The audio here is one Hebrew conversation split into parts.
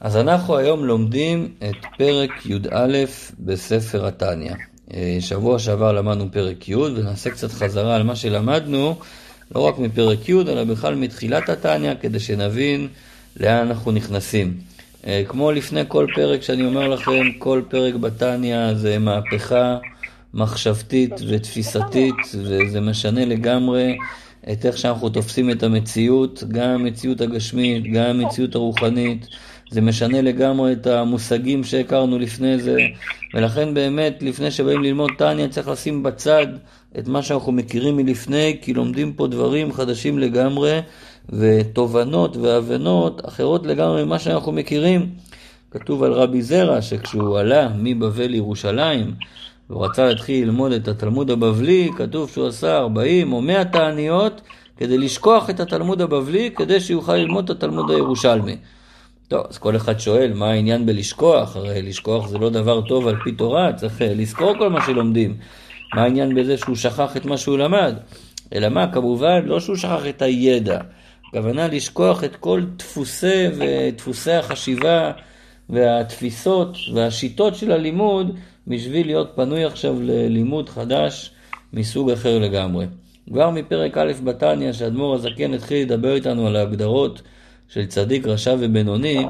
אז אנחנו היום לומדים את פרק י"א בספר התניא. אה, שבוע שעבר למדנו פרק י' ונעשה קצת חזרה על מה שלמדנו, לא רק מפרק י', אלא בכלל מתחילת התניא, כדי שנבין לאן אנחנו נכנסים. אה, כמו לפני כל פרק שאני אומר לכם, כל פרק בתניא זה מהפכה מחשבתית ותפיסתית, וזה משנה לגמרי את איך שאנחנו תופסים את המציאות, גם המציאות הגשמית, גם המציאות הרוחנית. זה משנה לגמרי את המושגים שהכרנו לפני זה, ולכן באמת, לפני שבאים ללמוד טניה, צריך לשים בצד את מה שאנחנו מכירים מלפני, כי לומדים פה דברים חדשים לגמרי, ותובנות והבנות אחרות לגמרי ממה שאנחנו מכירים. כתוב על רבי זרע, שכשהוא עלה מבבל לירושלים, והוא רצה להתחיל ללמוד את התלמוד הבבלי, כתוב שהוא עשה 40 או 100 תעניות כדי לשכוח את התלמוד הבבלי, כדי שיוכל ללמוד את התלמוד הירושלמי. טוב, אז כל אחד שואל, מה העניין בלשכוח? הרי לשכוח זה לא דבר טוב על פי תורה, צריך אה, לזכור כל מה שלומדים. מה העניין בזה שהוא שכח את מה שהוא למד? אלא מה, כמובן, לא שהוא שכח את הידע. הכוונה לשכוח את כל דפוסי ודפוסי החשיבה והתפיסות והשיטות של הלימוד בשביל להיות פנוי עכשיו ללימוד חדש מסוג אחר לגמרי. כבר מפרק א' בתניא, שאדמו"ר הזקן התחיל לדבר איתנו על ההגדרות של צדיק, רשע ובינוני,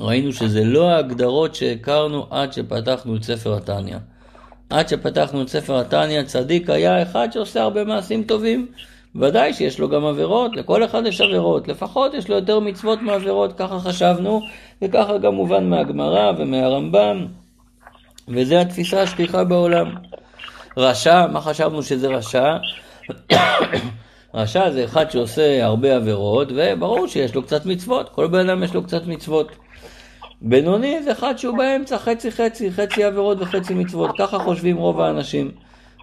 ראינו שזה לא ההגדרות שהכרנו עד שפתחנו את ספר התניא. עד שפתחנו את ספר התניא, צדיק היה אחד שעושה הרבה מעשים טובים. ודאי שיש לו גם עבירות, לכל אחד יש עבירות, לפחות יש לו יותר מצוות מעבירות, ככה חשבנו, וככה גם מובן מהגמרא ומהרמב"ם, וזה התפיסה השכיחה בעולם. רשע, מה חשבנו שזה רשע? רשע זה אחד שעושה הרבה עבירות, וברור שיש לו קצת מצוות, כל בן אדם יש לו קצת מצוות. בינוני זה אחד שהוא באמצע, חצי חצי, חצי עבירות וחצי מצוות, ככה חושבים רוב האנשים.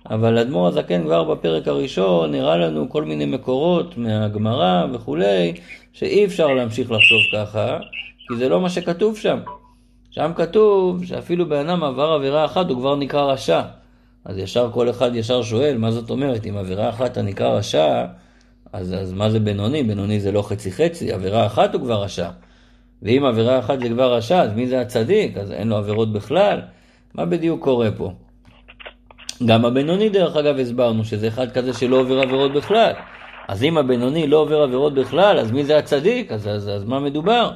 אבל אדמו"ר הזקן כבר בפרק הראשון הראה לנו כל מיני מקורות מהגמרא וכולי, שאי אפשר להמשיך לחשוב ככה, כי זה לא מה שכתוב שם. שם כתוב שאפילו בן אדם עבר עבירה אחת הוא כבר נקרא רשע. אז ישר כל אחד ישר שואל, מה זאת אומרת, אם עבירה אחת אתה נקרא רשע, אז, אז מה זה בינוני? בינוני זה לא חצי חצי, עבירה אחת הוא כבר רשע. ואם עבירה אחת זה כבר רשע, אז מי זה הצדיק? אז אין לו עבירות בכלל? מה בדיוק קורה פה? גם הבינוני דרך אגב הסברנו שזה אחד כזה שלא עובר עבירות בכלל. אז אם הבינוני לא עובר עבירות בכלל, אז מי זה הצדיק? אז, אז, אז מה מדובר?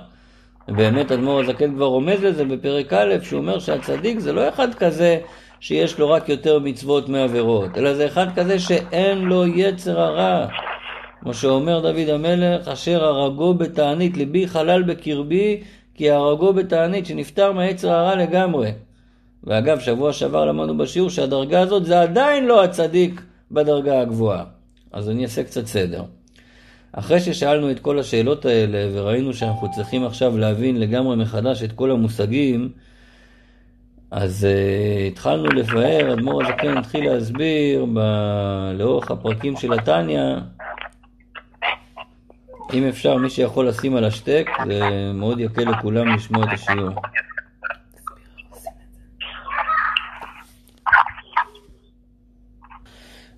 ובאמת אדמו"ר הזקן כבר רומז לזה בפרק א', שהוא אומר שהצדיק זה לא אחד כזה שיש לו רק יותר מצוות מעבירות, אלא זה אחד כזה שאין לו יצר הרע. כמו שאומר דוד המלך, אשר הרגו בתענית, ליבי חלל בקרבי, כי הרגו בתענית, שנפטר מהיצר הרע לגמרי. ואגב, שבוע שעבר למדנו בשיעור שהדרגה הזאת זה עדיין לא הצדיק בדרגה הגבוהה. אז אני אעשה קצת סדר. אחרי ששאלנו את כל השאלות האלה וראינו שאנחנו צריכים עכשיו להבין לגמרי מחדש את כל המושגים, אז uh, התחלנו לבאר, אדמו"ר הזקן התחיל להסביר ב... לאורך הפרקים של התניא, אם אפשר, מי שיכול לשים על השטק, זה מאוד יקל לכולם לשמוע את השיעור.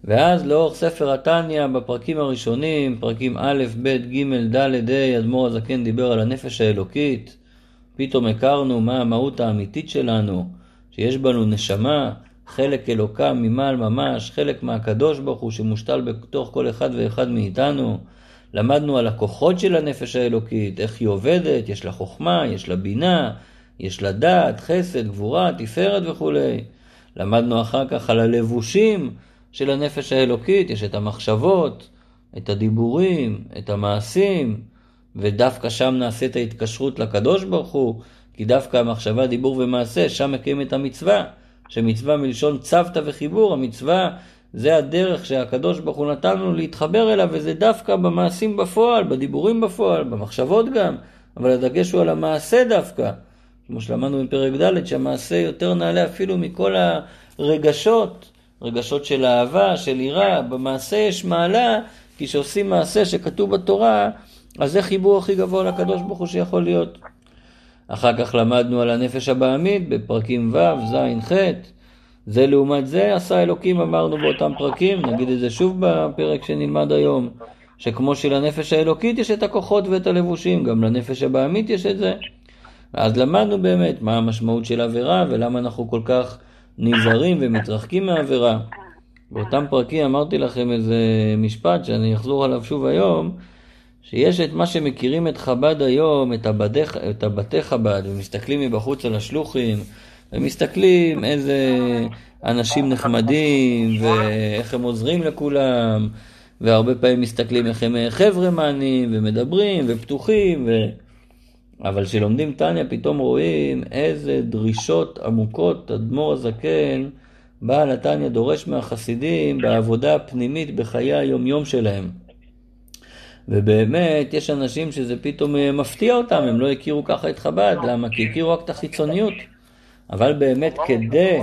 ואז לאורך ספר התניא, בפרקים הראשונים, פרקים א', ב', ג', ד', ה', אדמו"ר הזקן דיבר על הנפש האלוקית. פתאום הכרנו מה המהות האמיתית שלנו, שיש בנו נשמה, חלק אלוקה ממעל ממש, חלק מהקדוש ברוך הוא שמושתל בתוך כל אחד ואחד מאיתנו. למדנו על הכוחות של הנפש האלוקית, איך היא עובדת, יש לה חוכמה, יש לה בינה, יש לה דעת, חסד, גבורה, תפארת וכולי. למדנו אחר כך על הלבושים של הנפש האלוקית, יש את המחשבות, את הדיבורים, את המעשים, ודווקא שם נעשה את ההתקשרות לקדוש ברוך הוא, כי דווקא המחשבה, דיבור ומעשה, שם מקים את המצווה, שמצווה מלשון צוותא וחיבור, המצווה זה הדרך שהקדוש ברוך הוא נתן לנו להתחבר אליו, וזה דווקא במעשים בפועל, בדיבורים בפועל, במחשבות גם, אבל הדגש הוא על המעשה דווקא. כמו שלמדנו בפרק ד', שהמעשה יותר נעלה אפילו מכל הרגשות, רגשות של אהבה, של יראה, במעשה יש מעלה, כי כשעושים מעשה שכתוב בתורה, אז זה חיבור הכי גבוה לקדוש ברוך הוא שיכול להיות. אחר כך למדנו על הנפש הבעמית בפרקים ו', ז', ח', זה לעומת זה עשה אלוקים אמרנו באותם פרקים, נגיד את זה שוב בפרק שנלמד היום, שכמו שלנפש האלוקית יש את הכוחות ואת הלבושים, גם לנפש הבעמית יש את זה. ואז למדנו באמת מה המשמעות של עבירה ולמה אנחנו כל כך נזהרים ומתרחקים מהעבירה. באותם פרקים אמרתי לכם איזה משפט שאני אחזור עליו שוב היום, שיש את מה שמכירים את חב"ד היום, את, הבדי, את הבתי חב"ד, ומסתכלים מבחוץ על השלוחים, ומסתכלים איזה אנשים נחמדים, ואיך הם עוזרים לכולם, והרבה פעמים מסתכלים איך הם חבר'ה מענים, ומדברים, ופתוחים, ו... אבל כשלומדים טניה פתאום רואים איזה דרישות עמוקות אדמו"ר הזקן, בעל התניא דורש מהחסידים בעבודה הפנימית בחיי היומיום שלהם. ובאמת, יש אנשים שזה פתאום אה, מפתיע אותם, הם לא הכירו ככה את חב"ד, למה? כי הכירו רק את החיצוניות. אבל באמת כדי...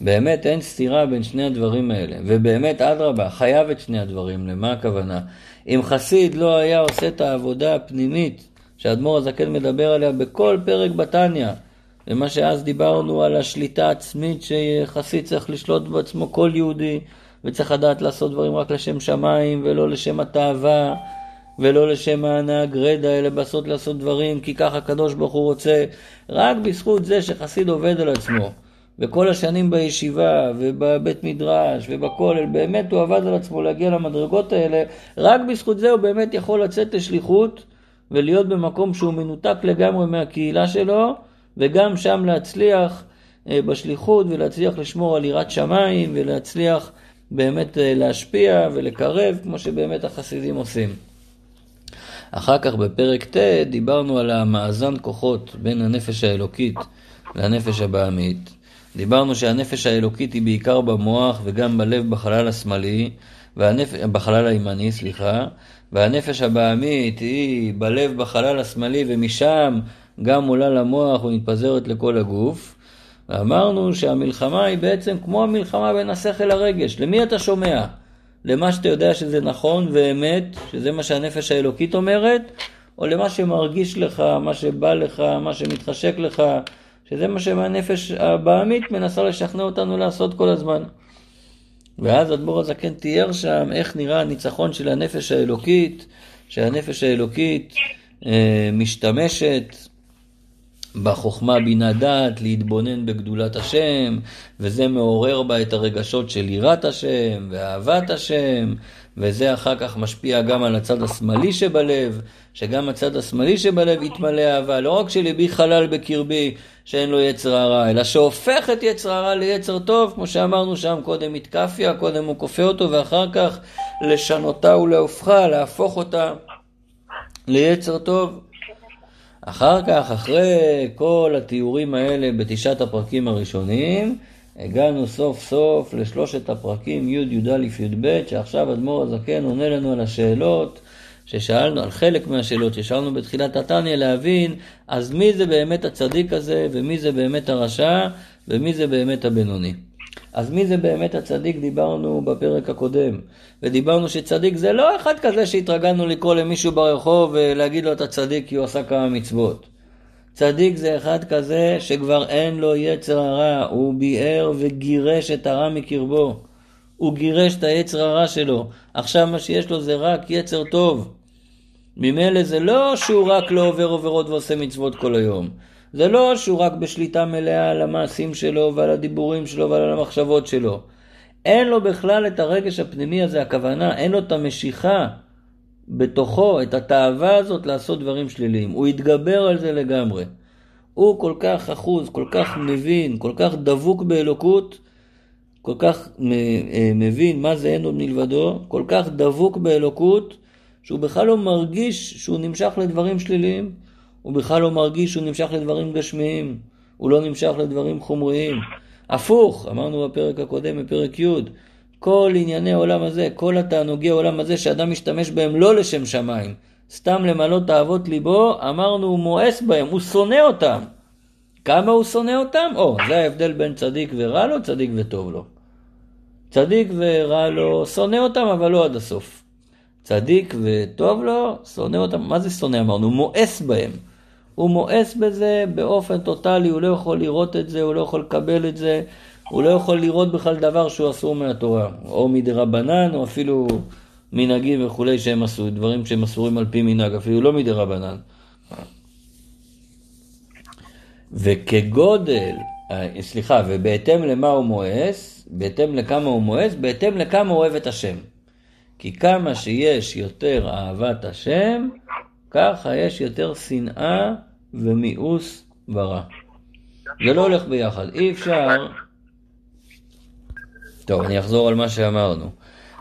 באמת אין סתירה בין שני הדברים האלה, ובאמת אדרבה, חייב את שני הדברים, למה הכוונה? אם חסיד לא היה עושה את העבודה הפנימית שאדמו"ר הזקן מדבר עליה בכל פרק בתניא, ומה שאז דיברנו על השליטה העצמית שחסיד צריך לשלוט בעצמו כל יהודי, וצריך לדעת לעשות דברים רק לשם שמיים ולא לשם התאווה ולא לשם ההנאה גרדה, אלא בסוף לעשות דברים כי ככה הקדוש ברוך הוא רוצה. רק בזכות זה שחסיד עובד על עצמו, וכל השנים בישיבה ובבית מדרש ובכולל, באמת הוא עבד על עצמו להגיע למדרגות האלה, רק בזכות זה הוא באמת יכול לצאת לשליחות ולהיות במקום שהוא מנותק לגמרי מהקהילה שלו, וגם שם להצליח אה, בשליחות ולהצליח לשמור על יראת שמיים ולהצליח באמת אה, להשפיע ולקרב, כמו שבאמת החסידים עושים. אחר כך בפרק ט' דיברנו על המאזן כוחות בין הנפש האלוקית לנפש הבעמית. דיברנו שהנפש האלוקית היא בעיקר במוח וגם בלב בחלל השמאלי, והנפ... בחלל הימני, סליחה, והנפש הבעמית היא בלב בחלל השמאלי ומשם גם עולה למוח ומתפזרת לכל הגוף. ואמרנו שהמלחמה היא בעצם כמו המלחמה בין השכל לרגש. למי אתה שומע? למה שאתה יודע שזה נכון ואמת, שזה מה שהנפש האלוקית אומרת, או למה שמרגיש לך, מה שבא לך, מה שמתחשק לך, שזה מה שהנפש הבעמית מנסה לשכנע אותנו לעשות כל הזמן. ואז אדמו"ר הזקן תיאר שם איך נראה הניצחון של הנפש האלוקית, שהנפש האלוקית אה, משתמשת בחוכמה בינה דעת, להתבונן בגדולת השם, וזה מעורר בה את הרגשות של יראת השם ואהבת השם, וזה אחר כך משפיע גם על הצד השמאלי שבלב, שגם הצד השמאלי שבלב יתמלא אהבה, לא רק שליבי חלל בקרבי שאין לו יצר הרע, אלא שהופך את יצר הרע ליצר טוב, כמו שאמרנו שם קודם מתקפיה, קודם הוא כופה אותו, ואחר כך לשנותה ולהופכה, להפוך אותה ליצר טוב. אחר כך, אחרי כל התיאורים האלה בתשעת הפרקים הראשונים, הגענו סוף סוף לשלושת הפרקים י', י"א, י"ב, שעכשיו אדמו"ר הזקן עונה לנו על השאלות ששאלנו, על חלק מהשאלות ששאלנו בתחילת התניא, להבין אז מי זה באמת הצדיק הזה, ומי זה באמת הרשע, ומי זה באמת הבינוני. אז מי זה באמת הצדיק דיברנו בפרק הקודם, ודיברנו שצדיק זה לא אחד כזה שהתרגלנו לקרוא למישהו ברחוב ולהגיד לו אתה צדיק כי הוא עשה כמה מצוות. צדיק זה אחד כזה שכבר אין לו יצר הרע, הוא ביער וגירש את הרע מקרבו. הוא גירש את היצר הרע שלו. עכשיו מה שיש לו זה רק יצר טוב. ממילא זה לא שהוא רק לא עובר עבירות ועושה מצוות כל היום. זה לא שהוא רק בשליטה מלאה על המעשים שלו ועל הדיבורים שלו ועל המחשבות שלו. אין לו בכלל את הרגש הפנימי הזה, הכוונה, אין לו את המשיכה בתוכו, את התאווה הזאת לעשות דברים שליליים. הוא יתגבר על זה לגמרי. הוא כל כך אחוז, כל כך מבין, כל כך דבוק באלוקות, כל כך אה, מבין מה זה אין עוד מלבדו, כל כך דבוק באלוקות, שהוא בכלל לא מרגיש שהוא נמשך לדברים שליליים. הוא בכלל לא מרגיש שהוא נמשך לדברים גשמיים, הוא לא נמשך לדברים חומריים. הפוך, אמרנו בפרק הקודם, בפרק י', כל ענייני העולם הזה, כל התענוגי העולם הזה שאדם משתמש בהם לא לשם שמיים, סתם למלא תאוות ליבו, אמרנו הוא מואס בהם, הוא שונא אותם. כמה הוא שונא אותם? או, זה ההבדל בין צדיק ורע לו, צדיק וטוב לו. צדיק ורע לו, שונא אותם, אבל לא עד הסוף. צדיק וטוב לו, שונא אותם, מה זה שונא אמרנו? מואס בהם. הוא מואס בזה באופן טוטאלי, הוא לא יכול לראות את זה, הוא לא יכול לקבל את זה, הוא לא יכול לראות בכלל דבר שהוא אסור מהתורה, או מדרבנן, או אפילו מנהגים וכולי שהם עשו, דברים שהם אסורים על פי מנהג, אפילו לא מדרבנן. וכגודל, אה, סליחה, ובהתאם למה הוא מואס, בהתאם לכמה הוא מואס, בהתאם לכמה הוא אוהב את השם. כי כמה שיש יותר אהבת השם, ככה יש יותר שנאה ומיאוס ברע. זה לא הולך ביחד, אי אפשר... טוב, אני אחזור על מה שאמרנו.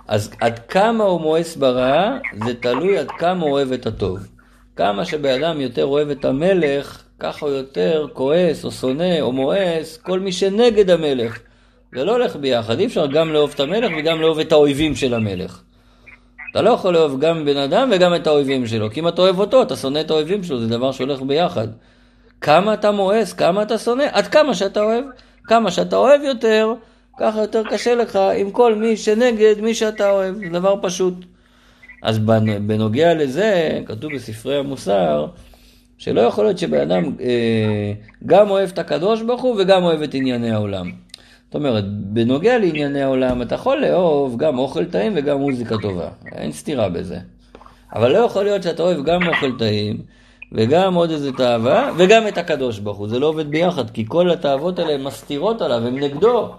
אז עד כמה הוא מואס ברע, זה תלוי עד כמה הוא אוהב את הטוב. כמה שבן אדם יותר אוהב את המלך, ככה הוא יותר כועס או שונא או מואס כל מי שנגד המלך. זה לא הולך ביחד, אי אפשר גם לאהוב את המלך וגם לאהוב את האויבים של המלך. אתה לא יכול לאהוב גם בן אדם וגם את האויבים שלו, כי אם אתה אוהב אותו, אתה שונא את האויבים שלו, זה דבר שהולך ביחד. כמה אתה מואס, כמה אתה שונא, עד כמה שאתה אוהב. כמה שאתה אוהב יותר, ככה יותר קשה לך עם כל מי שנגד מי שאתה אוהב, זה דבר פשוט. אז בנוגע לזה, כתוב בספרי המוסר, שלא יכול להיות שבן אדם אה, גם אוהב את הקדוש ברוך הוא וגם אוהב את ענייני העולם. זאת אומרת, בנוגע לענייני העולם, אתה יכול לאהוב גם אוכל טעים וגם מוזיקה טובה. אין סתירה בזה. אבל לא יכול להיות שאתה אוהב גם אוכל טעים, וגם עוד איזה תאווה, וגם את הקדוש ברוך הוא. זה לא עובד ביחד, כי כל התאוות האלה הן מסתירות עליו, הן נגדו.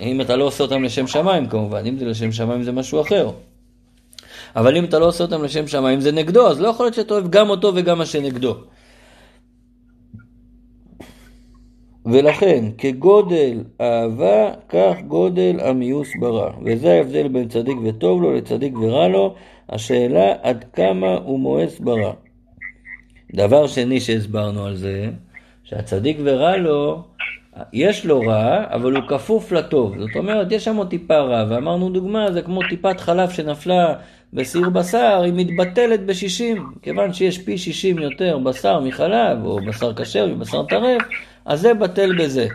אם אתה לא עושה אותם לשם שמיים כמובן, אם זה לשם שמיים זה משהו אחר. אבל אם אתה לא עושה אותם לשם שמיים זה נגדו, אז לא יכול להיות שאתה אוהב גם אותו וגם מה שנגדו. ולכן, כגודל אהבה, כך גודל המיוס ברע. וזה ההבדל בין צדיק וטוב לו לצדיק ורע לו, השאלה עד כמה הוא מואס ברע. דבר שני שהסברנו על זה, שהצדיק ורע לו, יש לו רע, אבל הוא כפוף לטוב. זאת אומרת, יש שם עוד טיפה רע, ואמרנו דוגמה, זה כמו טיפת חלב שנפלה בסיר בשר, היא מתבטלת בשישים. כיוון שיש פי שישים יותר בשר מחלב, או בשר כשר מבשר טרף, אז זה בטל בזה.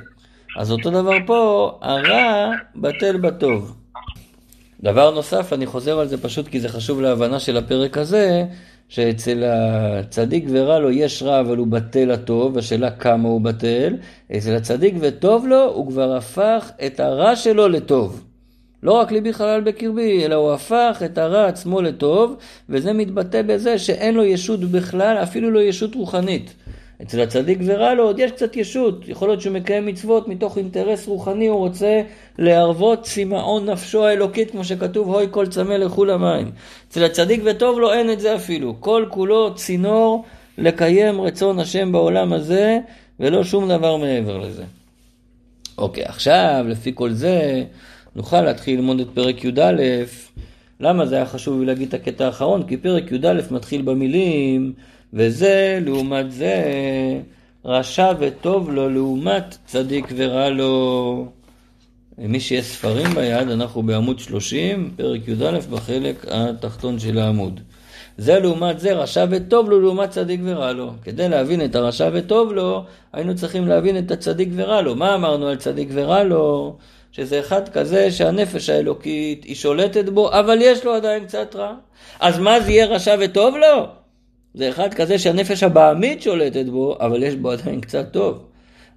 אז אותו דבר פה, הרע בטל בטוב. דבר נוסף, אני חוזר על זה פשוט כי זה חשוב להבנה של הפרק הזה, שאצל הצדיק ורע לו יש רע אבל הוא בטל הטוב, השאלה כמה הוא בטל, אצל הצדיק וטוב לו הוא כבר הפך את הרע שלו לטוב. לא רק ליבי חלל בקרבי, אלא הוא הפך את הרע עצמו לטוב, וזה מתבטא בזה שאין לו ישות בכלל, אפילו לא ישות רוחנית. אצל הצדיק ורע לו עוד יש קצת ישות, יכול להיות שהוא מקיים מצוות מתוך אינטרס רוחני, הוא רוצה להרוות צמאון נפשו האלוקית, כמו שכתוב, הוי כל צמא לכו למים. אצל הצדיק וטוב לו אין את זה אפילו, כל כולו צינור לקיים רצון השם בעולם הזה, ולא שום דבר מעבר לזה. אוקיי, עכשיו, לפי כל זה, נוכל להתחיל ללמוד את פרק י"א. למה זה היה חשוב להגיד את הקטע האחרון? כי פרק י"א מתחיל במילים וזה לעומת זה רשע וטוב לו לעומת צדיק ורע לו. מי שיש ספרים ביד, אנחנו בעמוד 30, פרק י"א בחלק התחתון של העמוד. זה לעומת זה רשע וטוב לו לעומת צדיק ורע לו. כדי להבין את הרשע וטוב לו, היינו צריכים להבין את הצדיק ורע לו. מה אמרנו על צדיק ורע לו? שזה אחד כזה שהנפש האלוקית היא שולטת בו, אבל יש לו עדיין קצת רע. אז מה זה יהיה רשע וטוב לו? זה אחד כזה שהנפש הבעמית שולטת בו, אבל יש בו עדיין קצת טוב.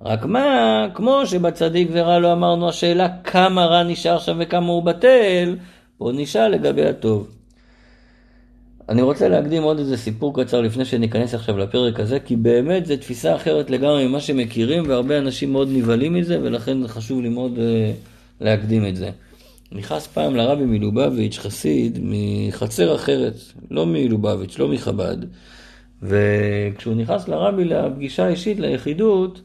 רק מה, כמו שבצדיק ורע לא אמרנו השאלה כמה רע נשאר שם וכמה הוא בטל, פה נשאל לגבי הטוב. אני רוצה להקדים עוד איזה סיפור קצר לפני שניכנס עכשיו לפרק הזה, כי באמת זו תפיסה אחרת לגמרי ממה שמכירים, והרבה אנשים מאוד נבהלים מזה, ולכן חשוב לי מאוד uh, להקדים את זה. נכנס פעם לרבי מלובביץ', חסיד, מחצר אחרת, לא מלובביץ', לא מחב"ד, וכשהוא נכנס לרבי לפגישה אישית, ליחידות,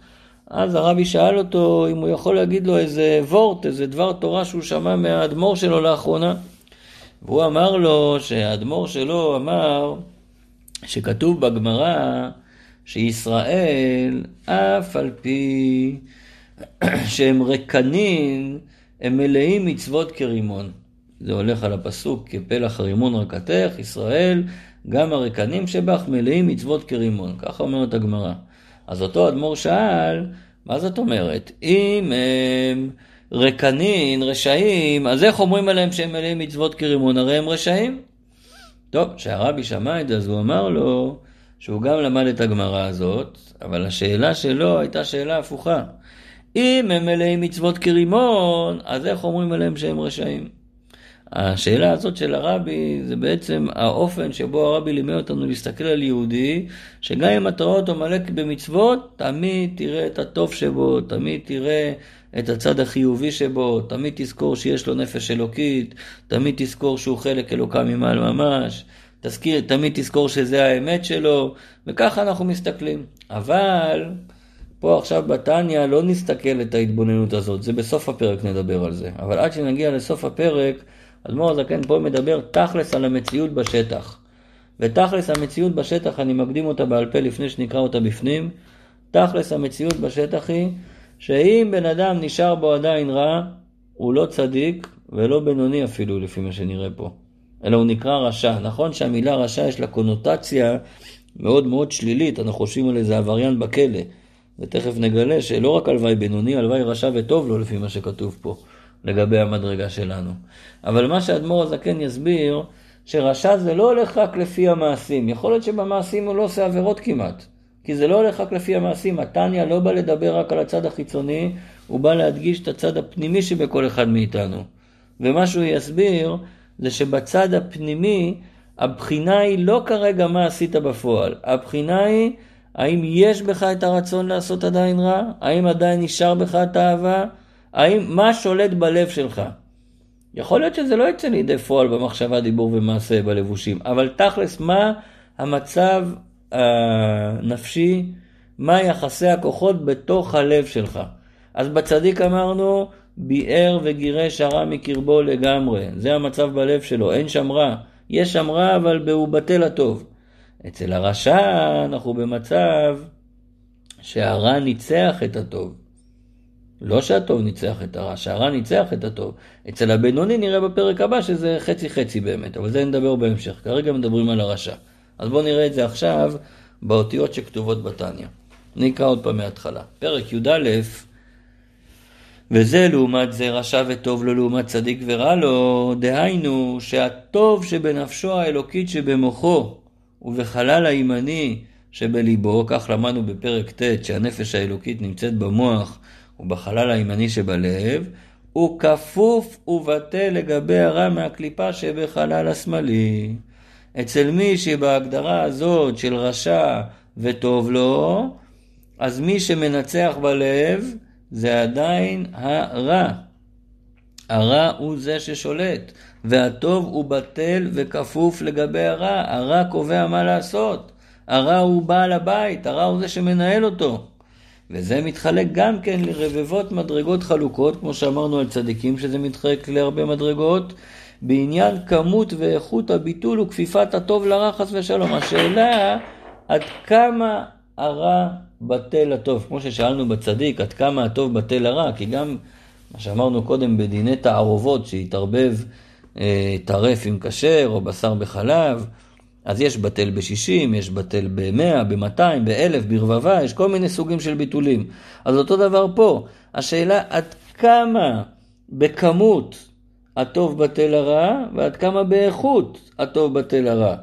אז הרבי שאל אותו אם הוא יכול להגיד לו איזה וורט, איזה דבר תורה שהוא שמע מהאדמו"ר שלו לאחרונה. והוא אמר לו שהאדמו"ר שלו אמר שכתוב בגמרא שישראל, אף על פי שהם רקנין, הם מלאים מצוות כרימון. זה הולך על הפסוק, כפלח הרימון רקתך, ישראל, גם הרקנים שבך מלאים מצוות כרימון. ככה אומרת הגמרא. אז אותו אדמו"ר שאל, מה זאת אומרת? אם הם רקנין, רשעים, אז איך אומרים עליהם שהם מלאים מצוות כרימון? הרי הם רשעים. טוב, כשהרבי שמע את זה, אז הוא אמר לו שהוא גם למד את הגמרא הזאת, אבל השאלה שלו הייתה שאלה הפוכה. אם הם מלאים מצוות כרימון, אז איך אומרים עליהם שהם רשעים? השאלה הזאת של הרבי זה בעצם האופן שבו הרבי לימד אותנו להסתכל על יהודי, שגם אם אתה רואה אותו מלא במצוות, תמיד תראה את הטוב שבו, תמיד תראה את הצד החיובי שבו, תמיד תזכור שיש לו נפש אלוקית, תמיד תזכור שהוא חלק אלוקה ממעל ממש, תזכיר, תמיד תזכור שזה האמת שלו, וככה אנחנו מסתכלים. אבל פה עכשיו בתניא לא נסתכל את ההתבוננות הזאת, זה בסוף הפרק נדבר על זה. אבל עד שנגיע לסוף הפרק, אדמו"ר הזקן פה מדבר תכלס על המציאות בשטח. ותכלס המציאות בשטח, אני מקדים אותה בעל פה לפני שנקרא אותה בפנים, תכלס המציאות בשטח היא שאם בן אדם נשאר בו עדיין רע, הוא לא צדיק ולא בינוני אפילו לפי מה שנראה פה, אלא הוא נקרא רשע. נכון שהמילה רשע יש לה קונוטציה מאוד מאוד שלילית, אנחנו חושבים על איזה עבריין בכלא, ותכף נגלה שלא רק הלוואי בינוני, הלוואי רשע וטוב לו לפי מה שכתוב פה. לגבי המדרגה שלנו. אבל מה שאדמו"ר הזקן יסביר, שרשע זה לא הולך רק לפי המעשים. יכול להיות שבמעשים הוא לא עושה עבירות כמעט. כי זה לא הולך רק לפי המעשים. התניא לא בא לדבר רק על הצד החיצוני, הוא בא להדגיש את הצד הפנימי שבכל אחד מאיתנו. ומה שהוא יסביר, זה שבצד הפנימי, הבחינה היא לא כרגע מה עשית בפועל. הבחינה היא, האם יש בך את הרצון לעשות עדיין רע? האם עדיין נשאר בך את האהבה? האם, מה שולט בלב שלך? יכול להיות שזה לא יצא לידי פועל במחשבה, דיבור ומעשה בלבושים, אבל תכלס, מה המצב הנפשי, מה יחסי הכוחות בתוך הלב שלך? אז בצדיק אמרנו, ביער וגירש הרע מקרבו לגמרי. זה המצב בלב שלו, אין שם רע. יש שם רע, אבל הוא בטל הטוב. אצל הרשע אנחנו במצב שהרע ניצח את הטוב. לא שהטוב ניצח את הרע, שהרע ניצח את הטוב. אצל הבינוני נראה בפרק הבא שזה חצי חצי באמת, אבל זה נדבר בהמשך. כרגע מדברים על הרשע. אז בואו נראה את זה עכשיו באותיות שכתובות בתניא. אני אקרא עוד פעם מההתחלה. פרק י"א, וזה לעומת זה רשע וטוב לו לעומת צדיק ורע לו, דהיינו שהטוב שבנפשו האלוקית שבמוחו ובחלל הימני שבליבו, כך למדנו בפרק ט' שהנפש האלוקית נמצאת במוח ובחלל הימני שבלב, הוא כפוף ובטל לגבי הרע מהקליפה שבחלל השמאלי. אצל מי שבהגדרה הזאת של רשע וטוב לו, אז מי שמנצח בלב זה עדיין הרע. הרע הוא זה ששולט, והטוב הוא בטל וכפוף לגבי הרע. הרע קובע מה לעשות. הרע הוא בעל הבית, הרע הוא זה שמנהל אותו. וזה מתחלק גם כן לרבבות מדרגות חלוקות, כמו שאמרנו על צדיקים, שזה מתחלק להרבה מדרגות, בעניין כמות ואיכות הביטול וכפיפת הטוב לרע, חס ושלום. השאלה, עד כמה הרע בטל לטוב? כמו ששאלנו בצדיק, עד כמה הטוב בטל לרע? כי גם, מה שאמרנו קודם בדיני תערובות, שהתערבב טרף עם כשר או בשר בחלב, אז יש בטל ב-60, יש בטל ב-100, ב-200, ב-1000, ברבבה, יש כל מיני סוגים של ביטולים. אז אותו דבר פה, השאלה עד כמה בכמות הטוב בטל הרע, ועד כמה באיכות הטוב בטל הרע.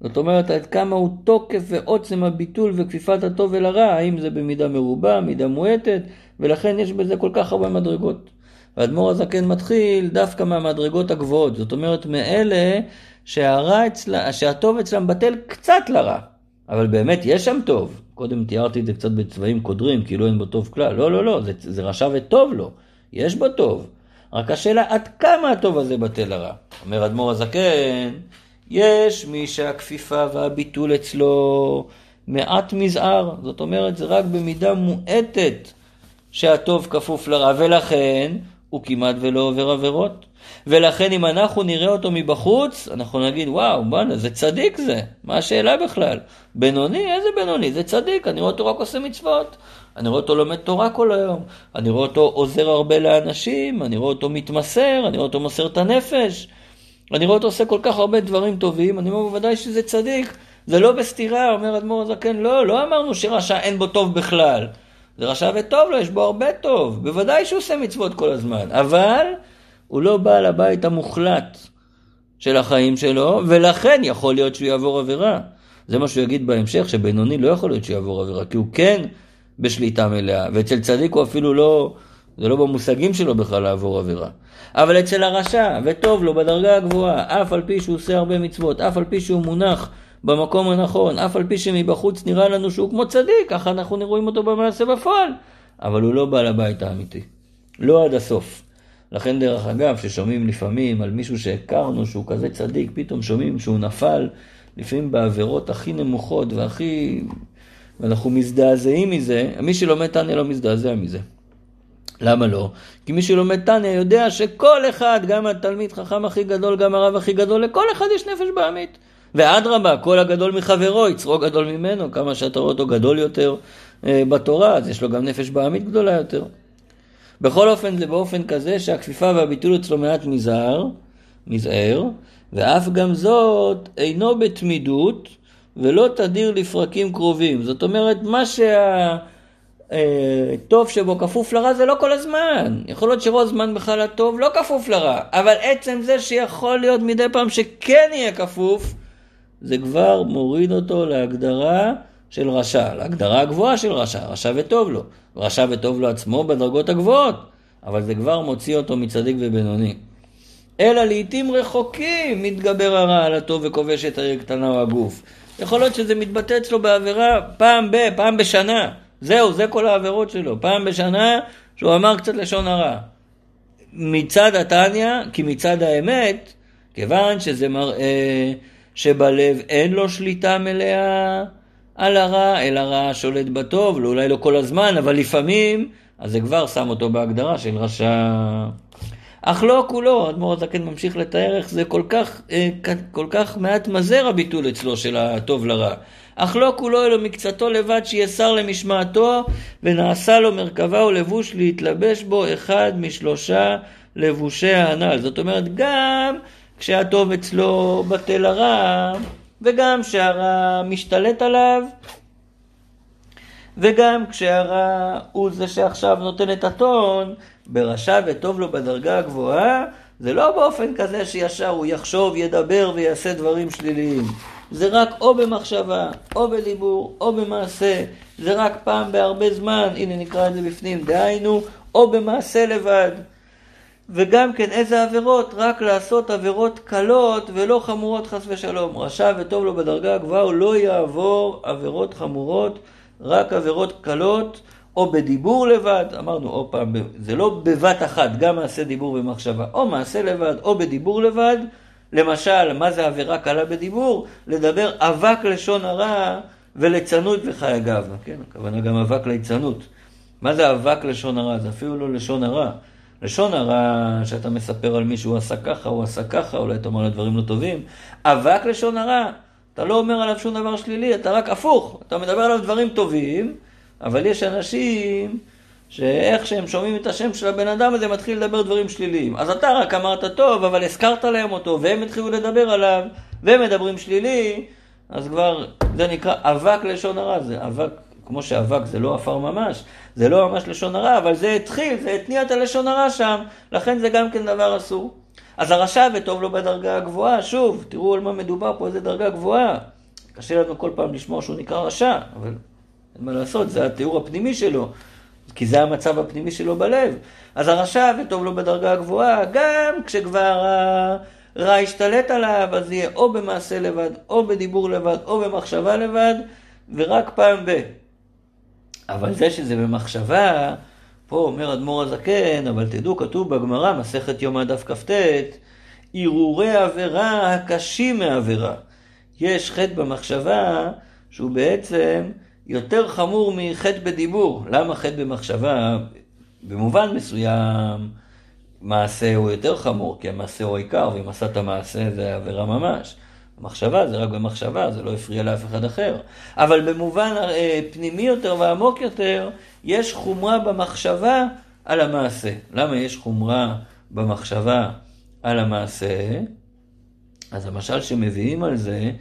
זאת אומרת, עד כמה הוא תוקף ועוצם הביטול וכפיפת הטוב אל הרע, האם זה במידה מרובה, מידה מועטת, ולכן יש בזה כל כך הרבה מדרגות. והאדמו"ר הזקן מתחיל דווקא מהמדרגות הגבוהות, זאת אומרת מאלה שהרע אצלה, שהטוב אצלם בטל קצת לרע, אבל באמת יש שם טוב. קודם תיארתי את זה קצת בצבעים קודרים, כאילו אין בו טוב כלל. לא, לא, לא, זה, זה רשע וטוב לו, יש בו טוב. רק השאלה עד כמה הטוב הזה בטל לרע. אומר אדמו"ר הזקן, יש מי שהכפיפה והביטול אצלו מעט מזער, זאת אומרת זה רק במידה מועטת שהטוב כפוף לרע, ולכן הוא כמעט ולא עובר עבירות. ולכן אם אנחנו נראה אותו מבחוץ, אנחנו נגיד, וואו, בואנה, זה צדיק זה. מה השאלה בכלל? בינוני? איזה בינוני? זה צדיק, אני רואה אותו רק עושה מצוות. אני רואה אותו לומד תורה כל היום. אני רואה אותו עוזר הרבה לאנשים, אני רואה אותו מתמסר, אני רואה אותו מוסר את הנפש. אני רואה אותו עושה כל כך הרבה דברים טובים, אני אומר, בוודאי שזה צדיק. זה לא בסתירה, אומר אדמו"ר הזקן, לא, לא אמרנו שרשע אין בו טוב בכלל. זה רשע וטוב לו, יש בו הרבה טוב. בוודאי שהוא עושה מצוות כל הזמן. אבל הוא לא בעל הבית המוחלט של החיים שלו, ולכן יכול להיות שהוא יעבור עבירה. זה מה שהוא יגיד בהמשך, שבינוני לא יכול להיות שיעבור עבירה, כי הוא כן בשליטה מלאה, ואצל צדיק הוא אפילו לא זה לא במושגים שלו בכלל לעבור עבירה. אבל אצל הרשע, וטוב לו בדרגה הגבוהה, אף על פי שהוא עושה הרבה מצוות, אף על פי שהוא מונח במקום הנכון, אף על פי שמבחוץ נראה לנו שהוא כמו צדיק, ככה אנחנו רואים אותו במעשה בפועל, אבל הוא לא בעל הבית האמיתי. לא עד הסוף. לכן דרך אגב, ששומעים לפעמים על מישהו שהכרנו שהוא כזה צדיק, פתאום שומעים שהוא נפל, לפעמים בעבירות הכי נמוכות והכי... ואנחנו מזדעזעים מזה, מי שלומד תניא לא מזדעזע מזה. למה לא? כי מי שלומד תניא יודע שכל אחד, גם התלמיד חכם הכי גדול, גם הרב הכי גדול, לכל אחד יש נפש בעמית. ואדרבה, כל הגדול מחברו, יצרו גדול ממנו, כמה שאתה רואה אותו גדול יותר אה, בתורה, אז יש לו גם נפש בעמית גדולה יותר. בכל אופן זה באופן כזה שהכפיפה והביטול אצלו מעט מזער, מזער, ואף גם זאת אינו בתמידות ולא תדיר לפרקים קרובים. זאת אומרת, מה שה... אה, טוב שבו כפוף לרע זה לא כל הזמן. יכול להיות שרוב הזמן בכלל הטוב לא כפוף לרע, אבל עצם זה שיכול להיות מדי פעם שכן יהיה כפוף, זה כבר מוריד אותו להגדרה של רשע, להגדרה הגבוהה של רשע, רשע וטוב לו. רשע וטוב לו עצמו בדרגות הגבוהות, אבל זה כבר מוציא אותו מצדיק ובינוני. אלא לעיתים רחוקים מתגבר הרע על הטוב וכובש את העיר קטנה או הגוף. יכול להיות שזה מתבטא אצלו בעבירה פעם ב, פעם בשנה. זהו, זה כל העבירות שלו. פעם בשנה שהוא אמר קצת לשון הרע. מצד התניא, כי מצד האמת, כיוון שזה מראה שבלב אין לו שליטה מלאה על הרע, אלא רע שולט בטוב, לא, אולי לא כל הזמן, אבל לפעמים, אז זה כבר שם אותו בהגדרה של רשע. אך לא כולו, אדמו"ר הזקן ממשיך לתאר איך זה כל כך, אה, כל כך מעט מזר הביטול אצלו של הטוב לרע. אך לא כולו אלא מקצתו לבד שיסר למשמעתו ונעשה לו מרכבה ולבוש להתלבש בו אחד משלושה לבושי הנ"ל. זאת אומרת, גם כשהטוב אצלו בטל הרע, וגם כשהרע משתלט עליו, וגם כשהרע הוא זה שעכשיו נותן את הטון, ברשע וטוב לו בדרגה הגבוהה, זה לא באופן כזה שישר הוא יחשוב, ידבר ויעשה דברים שליליים. זה רק או במחשבה, או בדיבור, או במעשה. זה רק פעם בהרבה זמן, הנה נקרא את זה בפנים, דהיינו, או במעשה לבד. וגם כן איזה עבירות? רק לעשות עבירות קלות ולא חמורות חס ושלום. רשע וטוב לו בדרגה הגבוהה, הוא לא יעבור עבירות חמורות, רק עבירות קלות, או בדיבור לבד, אמרנו עוד פעם, זה לא בבת אחת, גם מעשה דיבור ומחשבה, או מעשה לבד או בדיבור לבד. למשל, מה זה עבירה קלה בדיבור? לדבר אבק לשון הרע וליצנות גבנה, כן, הכוונה גם אבק ליצנות. מה זה אבק לשון הרע? זה אפילו לא לשון הרע. לשון הרע שאתה מספר על מישהו עשה ככה, הוא עשה ככה, אולי אתה אומר לו דברים לא טובים. אבק לשון הרע, אתה לא אומר עליו שום דבר שלילי, אתה רק הפוך. אתה מדבר עליו דברים טובים, אבל יש אנשים שאיך שהם שומעים את השם של הבן אדם הזה, מתחיל לדבר דברים שליליים. אז אתה רק אמרת טוב, אבל הזכרת להם אותו, והם התחילו לדבר עליו, והם מדברים שלילי, אז כבר, זה נקרא אבק לשון הרע, זה אבק, כמו שאבק זה לא עפר ממש, זה לא ממש לשון הרע, אבל זה התחיל, זה התניע את הלשון הרע שם, לכן זה גם כן דבר אסור. אז הרשע וטוב לו בדרגה הגבוהה, שוב, תראו על מה מדובר פה, איזה דרגה גבוהה. קשה לנו כל פעם לשמוע שהוא נקרא רשע, אבל אין מה לעשות, זה התיאור הפנימי שלו. כי זה המצב הפנימי שלו בלב. אז הרשע וטוב לו בדרגה הגבוהה, גם כשכבר הרע ישתלט עליו, אז יהיה או במעשה לבד, או בדיבור לבד, או במחשבה לבד, ורק פעם ב. אבל זה שזה במחשבה, פה אומר אדמו"ר הזקן, אבל תדעו, כתוב בגמרא, מסכת יומא דף כ"ט, הרהורי עבירה הקשים מעבירה. יש חטא במחשבה שהוא בעצם יותר חמור מחטא בדיבור. למה חטא במחשבה? במובן מסוים מעשה הוא יותר חמור, כי המעשה הוא העיקר, ואם עשת מעשה זה עבירה ממש. מחשבה זה רק במחשבה, זה לא הפריע לאף אחד אחר. אבל במובן אה, פנימי יותר ועמוק יותר, יש חומרה במחשבה על המעשה. למה יש חומרה במחשבה על המעשה? אז המשל שמביאים על זה,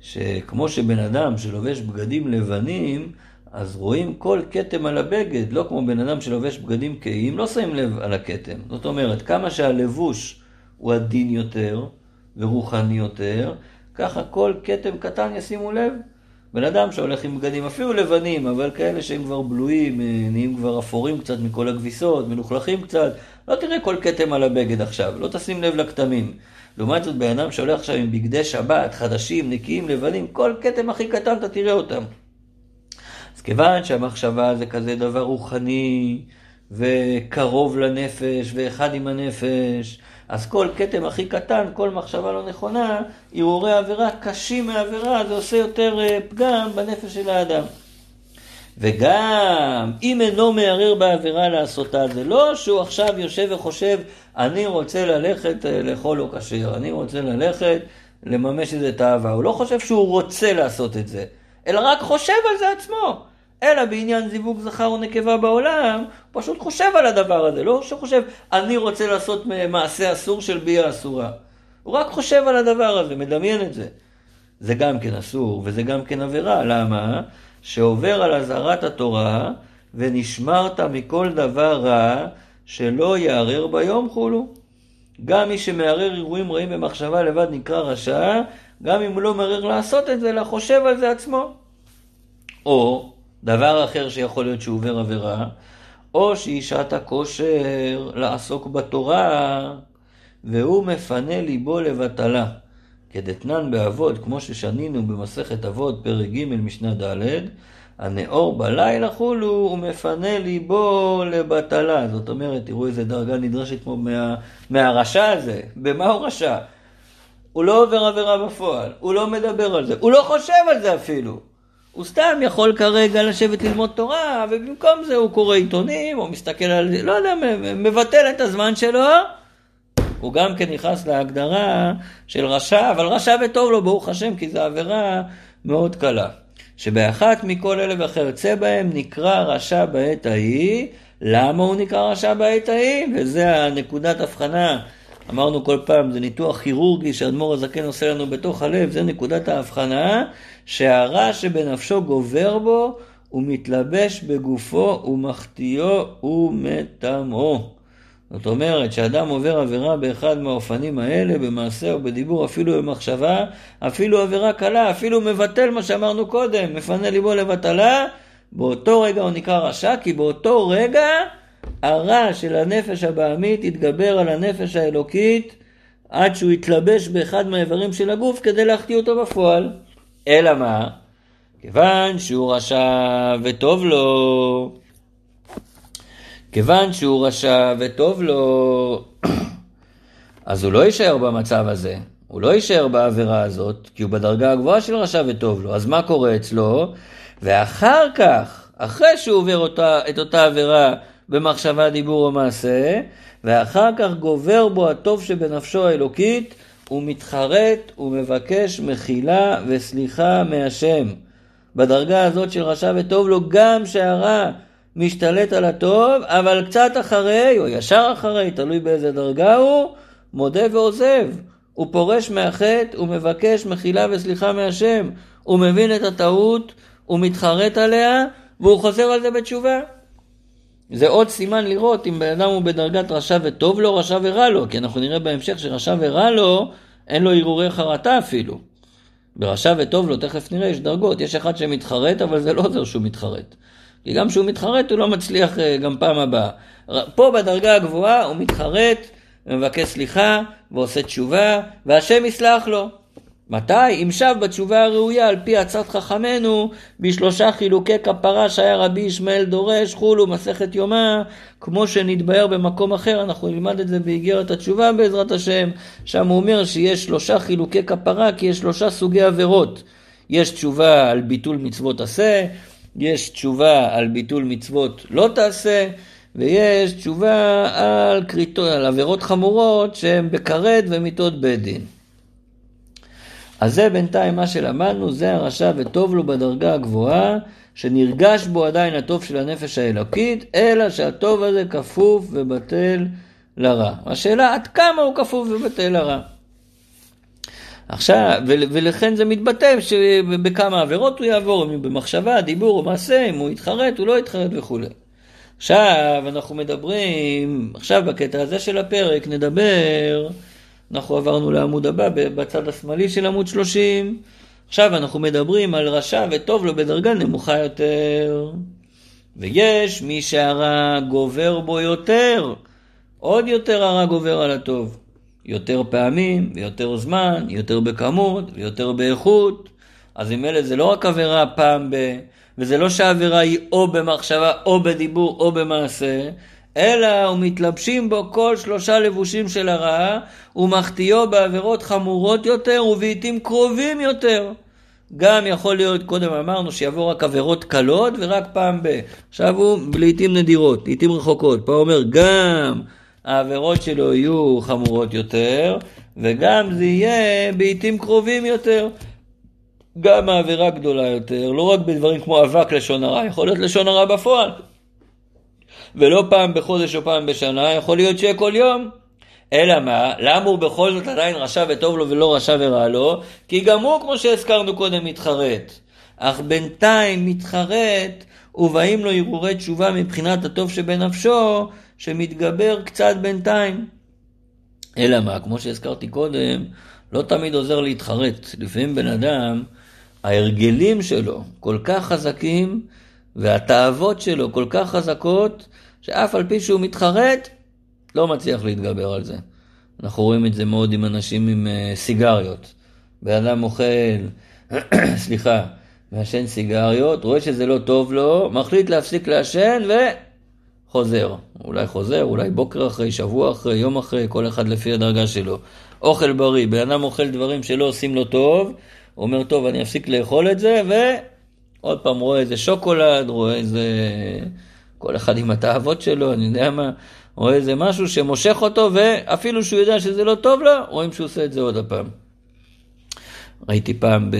שכמו שבן אדם שלובש בגדים לבנים, אז רואים כל כתם על הבגד, לא כמו בן אדם שלובש בגדים כהים, לא שמים לב על הכתם. זאת אומרת, כמה שהלבוש הוא עדין יותר ורוחני יותר, ככה כל כתם קטן ישימו לב. בן אדם שהולך עם בגדים אפילו לבנים, אבל כאלה שהם כבר בלויים, אה, נהיים כבר אפורים קצת מכל הכביסות, מלוכלכים קצת, לא תראה כל כתם על הבגד עכשיו, לא תשים לב לכתמים. לעומת זאת, בן אדם שהולך עכשיו עם בגדי שבת, חדשים, נקיים, לבנים, כל כתם הכי קטן אתה תראה אותם. אז כיוון שהמחשבה זה כזה דבר רוחני, וקרוב לנפש, ואחד עם הנפש, אז כל כתם הכי קטן, כל מחשבה לא נכונה, הרהורי עבירה קשים מעבירה, זה עושה יותר אה, פגם בנפש של האדם. וגם אם אינו מערער בעבירה לעשותה, זה לא שהוא עכשיו יושב וחושב, אני רוצה ללכת אה, לאכול לא כשר, אני רוצה ללכת לממש איזה תאווה. הוא לא חושב שהוא רוצה לעשות את זה, אלא רק חושב על זה עצמו. אלא בעניין זיווג זכר ונקבה בעולם, הוא פשוט חושב על הדבר הזה, לא שהוא חושב, אני רוצה לעשות מעשה אסור של ביה אסורה. הוא רק חושב על הדבר הזה, מדמיין את זה. זה גם כן אסור, וזה גם כן עבירה. למה? שעובר על אזהרת התורה, ונשמרת מכל דבר רע, שלא יערער ביום חולו. גם מי שמערער אירועים רעים במחשבה לבד נקרא רשע, גם אם הוא לא מערער לעשות את זה, אלא חושב על זה עצמו. או דבר אחר שיכול להיות שהוא עובר עבירה, או שהיא שעת הכושר לעסוק בתורה, והוא מפנה ליבו לבטלה. כדתנן באבות, כמו ששנינו במסכת אבות, פרק ג' משנה ד', הנאור בלילה חולו, הוא מפנה ליבו לבטלה. זאת אומרת, תראו איזה דרגה נדרשת פה מה, מהרשע הזה. במה הוא רשע? הוא לא עובר עבירה בפועל, הוא לא מדבר על זה, הוא לא חושב על זה אפילו. הוא סתם יכול כרגע לשבת ללמוד תורה, ובמקום זה הוא קורא עיתונים, או מסתכל על, לא יודע, מבטל את הזמן שלו. הוא גם כן נכנס להגדרה של רשע, אבל רשע וטוב לו, ברוך השם, כי זו עבירה מאוד קלה. שבאחת מכל אלה וכיוצא בהם נקרא רשע בעת ההיא. למה הוא נקרא רשע בעת ההיא? וזה הנקודת הבחנה. אמרנו כל פעם, זה ניתוח כירורגי שאדמו"ר הזקן עושה לנו בתוך הלב, זה נקודת ההבחנה, שהרע שבנפשו גובר בו, הוא מתלבש בגופו ומחטיאו ומטמאו. זאת אומרת, שאדם עובר עבירה באחד מהאופנים האלה, במעשה או בדיבור, אפילו במחשבה, אפילו עבירה קלה, אפילו מבטל מה שאמרנו קודם, מפנה ליבו לבטלה, באותו רגע הוא נקרא רשע, כי באותו רגע הרע של הנפש הבעמית יתגבר על הנפש האלוקית עד שהוא יתלבש באחד מהאיברים של הגוף כדי להחטיא אותו בפועל. אלא מה? כיוון שהוא רשע וטוב לו, כיוון שהוא רשע וטוב לו, אז הוא לא יישאר במצב הזה, הוא לא יישאר בעבירה הזאת, כי הוא בדרגה הגבוהה של רשע וטוב לו. אז מה קורה אצלו? ואחר כך, אחרי שהוא עובר אותה, את אותה עבירה במחשבה, דיבור או מעשה, ואחר כך גובר בו הטוב שבנפשו האלוקית, הוא מתחרט ומבקש מחילה וסליחה מהשם. בדרגה הזאת של רשע וטוב לו, גם שהרע משתלט על הטוב, אבל קצת אחרי, או ישר אחרי, תלוי באיזה דרגה הוא, מודה ועוזב. הוא פורש מהחטא, הוא מבקש מחילה וסליחה מהשם. הוא מבין את הטעות, הוא מתחרט עליה, והוא חוזר על זה בתשובה. זה עוד סימן לראות אם בן אדם הוא בדרגת רשע וטוב לו, רשע ורע לו, כי אנחנו נראה בהמשך שרשע ורע לו, אין לו הרהורי חרטה אפילו. ברשע וטוב לו, תכף נראה, יש דרגות. יש אחד שמתחרט, אבל זה לא עוזר שהוא מתחרט. כי גם כשהוא מתחרט הוא לא מצליח אה, גם פעם הבאה. פה בדרגה הגבוהה הוא מתחרט, מבקש סליחה ועושה תשובה, והשם יסלח לו. מתי? אם שב בתשובה הראויה על פי עצת חכמינו בשלושה חילוקי כפרה שהיה רבי ישמעאל דורש, חולו מסכת יומא, כמו שנתבהר במקום אחר, אנחנו נלמד את זה באיגרת התשובה בעזרת השם, שם הוא אומר שיש שלושה חילוקי כפרה כי יש שלושה סוגי עבירות. יש תשובה על ביטול מצוות עשה, יש תשובה על ביטול מצוות לא תעשה, ויש תשובה על, קריטו, על עבירות חמורות שהן בכרת ומיתות בית דין. אז זה בינתיים מה שלמדנו, זה הרשע וטוב לו בדרגה הגבוהה, שנרגש בו עדיין הטוב של הנפש האלוקית, אלא שהטוב הזה כפוף ובטל לרע. השאלה עד כמה הוא כפוף ובטל לרע. עכשיו, ולכן זה מתבטא בכמה עבירות הוא יעבור, אם הוא במחשבה, דיבור או מעשה, אם הוא יתחרט, הוא לא יתחרט וכולי. עכשיו אנחנו מדברים, עכשיו בקטע הזה של הפרק נדבר אנחנו עברנו לעמוד הבא, בצד השמאלי של עמוד 30, עכשיו אנחנו מדברים על רשע וטוב לו בדרגה נמוכה יותר. ויש מי שהרע גובר בו יותר, עוד יותר הרע גובר על הטוב. יותר פעמים, ויותר זמן, יותר בכמות, ויותר באיכות. אז אם אלה זה לא רק עבירה פעם ב... וזה לא שהעבירה היא או במחשבה, או בדיבור, או במעשה, אלא ומתלבשים בו כל שלושה לבושים של הרעה, ומחטיאו בעבירות חמורות יותר, ובעיתים קרובים יותר. גם יכול להיות, קודם אמרנו שיבוא רק עבירות קלות ורק פעם ב... עכשיו הוא לעיתים נדירות, לעיתים רחוקות. פה הוא אומר גם העבירות שלו יהיו חמורות יותר, וגם זה יהיה בעיתים קרובים יותר. גם העבירה גדולה יותר, לא רק בדברים כמו אבק לשון הרע, יכול להיות לשון הרע בפועל. ולא פעם בחודש או פעם בשנה, יכול להיות שיהיה כל יום. אלא מה? למה הוא בכל זאת עדיין רשע וטוב לו ולא רשע ורע לו? כי גם הוא, כמו שהזכרנו קודם, מתחרט. אך בינתיים מתחרט, ובאים לו הרהורי תשובה מבחינת הטוב שבנפשו, שמתגבר קצת בינתיים. אלא מה? כמו שהזכרתי קודם, לא תמיד עוזר להתחרט. לפעמים בן אדם, ההרגלים שלו כל כך חזקים, והתאוות שלו כל כך חזקות, שאף על פי שהוא מתחרט, לא מצליח להתגבר על זה. אנחנו רואים את זה מאוד עם אנשים עם uh, סיגריות. בן אדם אוכל, סליחה, מעשן סיגריות, רואה שזה לא טוב לו, מחליט להפסיק לעשן וחוזר. אולי חוזר, אולי בוקר אחרי, שבוע אחרי, יום אחרי, כל אחד לפי הדרגה שלו. אוכל בריא, בן אדם אוכל דברים שלא עושים לו טוב, הוא אומר, טוב, אני אפסיק לאכול את זה, ועוד פעם רואה איזה שוקולד, רואה איזה... כל אחד עם התאוות שלו, אני יודע מה, רואה איזה משהו שמושך אותו, ואפילו שהוא יודע שזה לא טוב לו, רואים שהוא עושה את זה עוד הפעם. ראיתי פעם,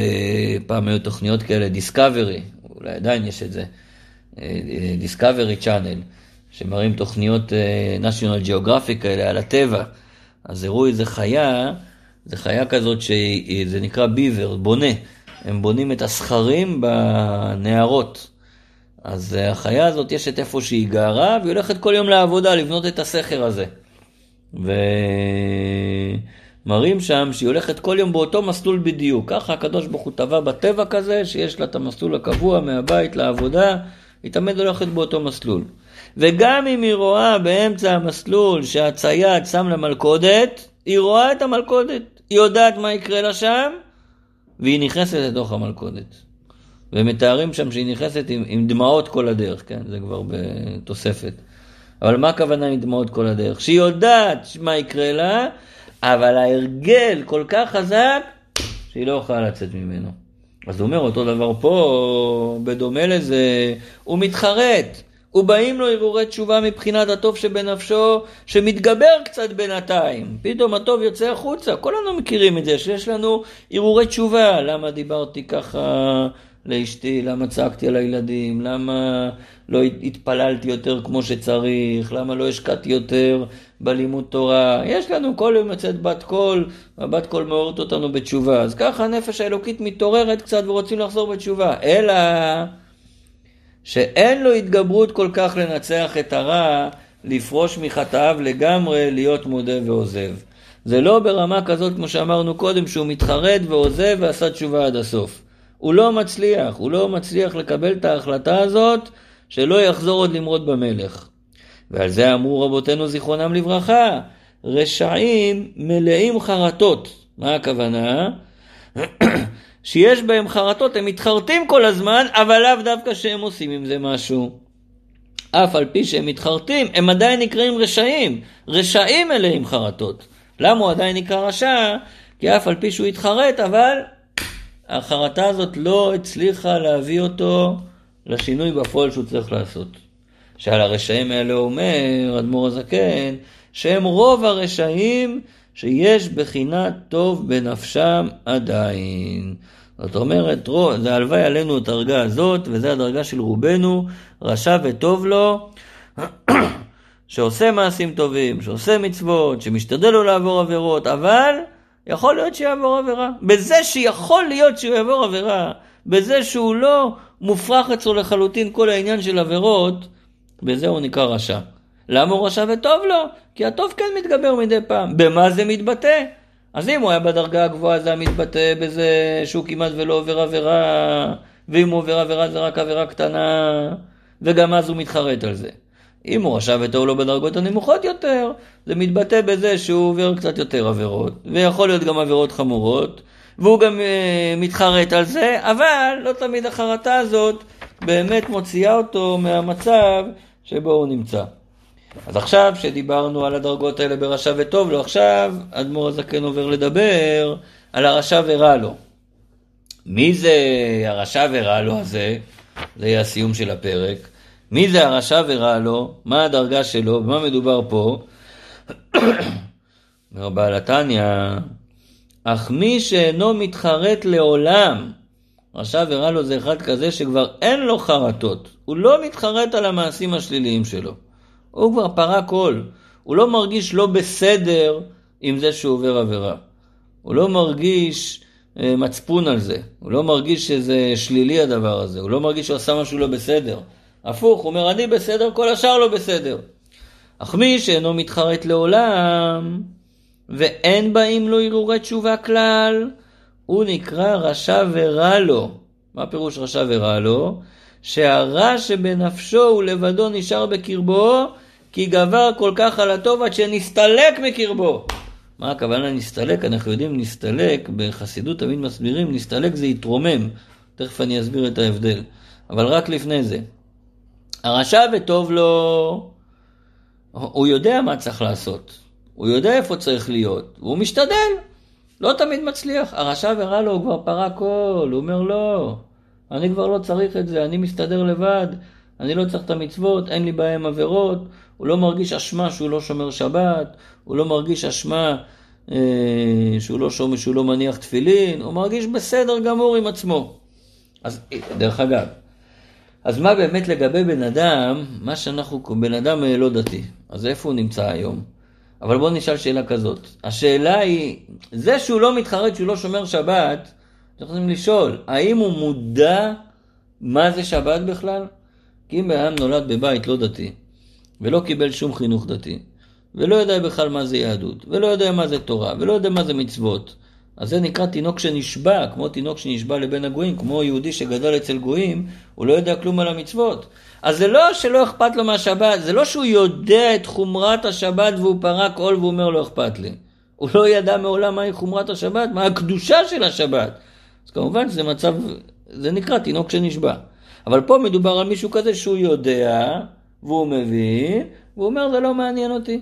פעם היו תוכניות כאלה, דיסקאברי, אולי עדיין יש את זה, דיסקאברי צ'אנל, שמראים תוכניות uh, national geographic כאלה על הטבע. אז הראו איזה חיה, זה חיה כזאת שזה נקרא ביבר, בונה. הם בונים את הסכרים בנהרות. אז אה, החיה הזאת, יש את איפה שהיא גרה, והיא הולכת כל יום לעבודה לבנות את הסכר הזה. ומראים שם שהיא הולכת כל יום באותו מסלול בדיוק. ככה הקדוש ברוך הוא טבע בטבע כזה, שיש לה את המסלול הקבוע מהבית לעבודה, היא תמיד הולכת באותו מסלול. וגם אם היא רואה באמצע המסלול שהצייד שם לה מלכודת, היא רואה את המלכודת. היא יודעת מה יקרה לה שם, והיא נכנסת לתוך המלכודת. ומתארים שם שהיא נכנסת עם, עם דמעות כל הדרך, כן? זה כבר בתוספת. אבל מה הכוונה עם דמעות כל הדרך? שהיא יודעת מה יקרה לה, אבל ההרגל כל כך חזק, שהיא לא יכולה לצאת ממנו. אז הוא אומר אותו דבר פה, בדומה לזה, הוא מתחרט. ובאים לו הרהורי תשובה מבחינת הטוב שבנפשו, שמתגבר קצת בינתיים. פתאום הטוב יוצא החוצה. כולנו מכירים את זה, שיש לנו הרהורי תשובה. למה דיברתי ככה לאשתי, למה צעקתי על הילדים, למה לא התפללתי יותר כמו שצריך, למה לא השקעתי יותר בלימוד תורה. יש לנו כל יום יוצאת בת קול, והבת קול מעוררת אותנו בתשובה. אז ככה הנפש האלוקית מתעוררת קצת ורוצים לחזור בתשובה. אלא שאין לו התגברות כל כך לנצח את הרע, לפרוש מחטאיו לגמרי, להיות מודה ועוזב. זה לא ברמה כזאת, כמו שאמרנו קודם, שהוא מתחרט ועוזב ועשה תשובה עד הסוף. הוא לא מצליח, הוא לא מצליח לקבל את ההחלטה הזאת שלא יחזור עוד למרוד במלך. ועל זה אמרו רבותינו זיכרונם לברכה, רשעים מלאים חרטות. מה הכוונה? שיש בהם חרטות, הם מתחרטים כל הזמן, אבל לאו דווקא שהם עושים עם זה משהו. אף על פי שהם מתחרטים, הם עדיין נקראים רשעים. רשעים מלאים חרטות. למה הוא עדיין נקרא רשע? כי אף על פי שהוא התחרט, אבל החרטה הזאת לא הצליחה להביא אותו לשינוי בפועל שהוא צריך לעשות. שעל הרשעים האלה אומר אדמו"ר הזקן, שהם רוב הרשעים שיש בחינת טוב בנפשם עדיין. זאת אומרת, זה הלוואי עלינו את הדרגה הזאת, וזו הדרגה של רובנו, רשע וטוב לו, שעושה מעשים טובים, שעושה מצוות, שמשתדל לו לעבור עבירות, אבל יכול להיות שיעבור עבירה. בזה שיכול להיות שהוא יעבור עבירה, בזה שהוא לא מופרך אצלו לחלוטין כל העניין של עבירות, בזה הוא נקרא רשע. למה הוא רשע וטוב לו? כי הטוב כן מתגבר מדי פעם. במה זה מתבטא? אז אם הוא היה בדרגה הגבוהה זה היה מתבטא בזה שהוא כמעט ולא עובר עבירה, ואם הוא עובר עבירה זה רק עבירה קטנה, וגם אז הוא מתחרט על זה. אם הוא רשע וטוב לו בדרגות הנמוכות יותר, זה מתבטא בזה שהוא עובר קצת יותר עבירות, ויכול להיות גם עבירות חמורות, והוא גם uh, מתחרט על זה, אבל לא תמיד החרטה הזאת באמת מוציאה אותו מהמצב שבו הוא נמצא. אז עכשיו שדיברנו על הדרגות האלה ברשע וטוב לו, עכשיו אדמו"ר הזקן עובר לדבר על הרשע ורע לו. מי זה הרשע ורע לו הזה? זה יהיה הסיום של הפרק. מי זה הרשע ורע לו? מה הדרגה שלו? במה מדובר פה? אומר בעל התניא, אך מי שאינו מתחרט לעולם, רשע ורע לו זה אחד כזה שכבר אין לו חרטות, הוא לא מתחרט על המעשים השליליים שלו. הוא כבר פרע קול. הוא לא מרגיש לא בסדר עם זה שהוא עובר עבירה. הוא לא מרגיש אה, מצפון על זה. הוא לא מרגיש שזה שלילי הדבר הזה. הוא לא מרגיש שהוא עשה משהו לא בסדר. הפוך, הוא אומר, אני בסדר, כל השאר לא בסדר. אך מי שאינו מתחרט לעולם, ואין באים לו הרהורי תשובה כלל, הוא נקרא רשע ורע לו. מה פירוש רשע ורע לו? שהרע שבנפשו הוא לבדו נשאר בקרבו, כי גבר כל כך על הטוב עד שנסתלק מקרבו. מה הכוונה נסתלק? אנחנו יודעים נסתלק, בחסידות תמיד מסבירים, נסתלק זה יתרומם. תכף אני אסביר את ההבדל. אבל רק לפני זה. הרשע וטוב לו, הוא יודע מה צריך לעשות. הוא יודע איפה צריך להיות, והוא משתדל. לא תמיד מצליח. הרשע ורע לו, הוא כבר פרע קול, הוא אומר לא. אני כבר לא צריך את זה, אני מסתדר לבד, אני לא צריך את המצוות, אין לי בעיה עם עבירות, הוא לא מרגיש אשמה שהוא לא שומר שבת, הוא לא מרגיש אשמה אה, שהוא, לא שומר, שהוא לא מניח תפילין, הוא מרגיש בסדר גמור עם עצמו. אז דרך אגב, אז מה באמת לגבי בן אדם, מה שאנחנו, בן אדם אה, לא דתי, אז איפה הוא נמצא היום? אבל בואו נשאל שאלה כזאת. השאלה היא, זה שהוא לא מתחרט שהוא לא שומר שבת, אנחנו צריכים לשאול, האם הוא מודע מה זה שבת בכלל? כי אם אדם נולד בבית לא דתי, ולא קיבל שום חינוך דתי, ולא יודע בכלל מה זה יהדות, ולא יודע מה זה תורה, ולא יודע מה זה מצוות, אז זה נקרא תינוק שנשבע, כמו תינוק שנשבע לבין הגויים, כמו יהודי שגדל אצל גויים, הוא לא יודע כלום על המצוות. אז זה לא שלא אכפת לו מהשבת, זה לא שהוא יודע את חומרת השבת והוא פרק עול והוא אומר לא אכפת לי. הוא לא ידע מעולם מהי חומרת השבת, מה הקדושה של השבת. אז כמובן שזה מצב, זה נקרא תינוק שנשבע. אבל פה מדובר על מישהו כזה שהוא יודע, והוא מבין, והוא אומר זה לא מעניין אותי.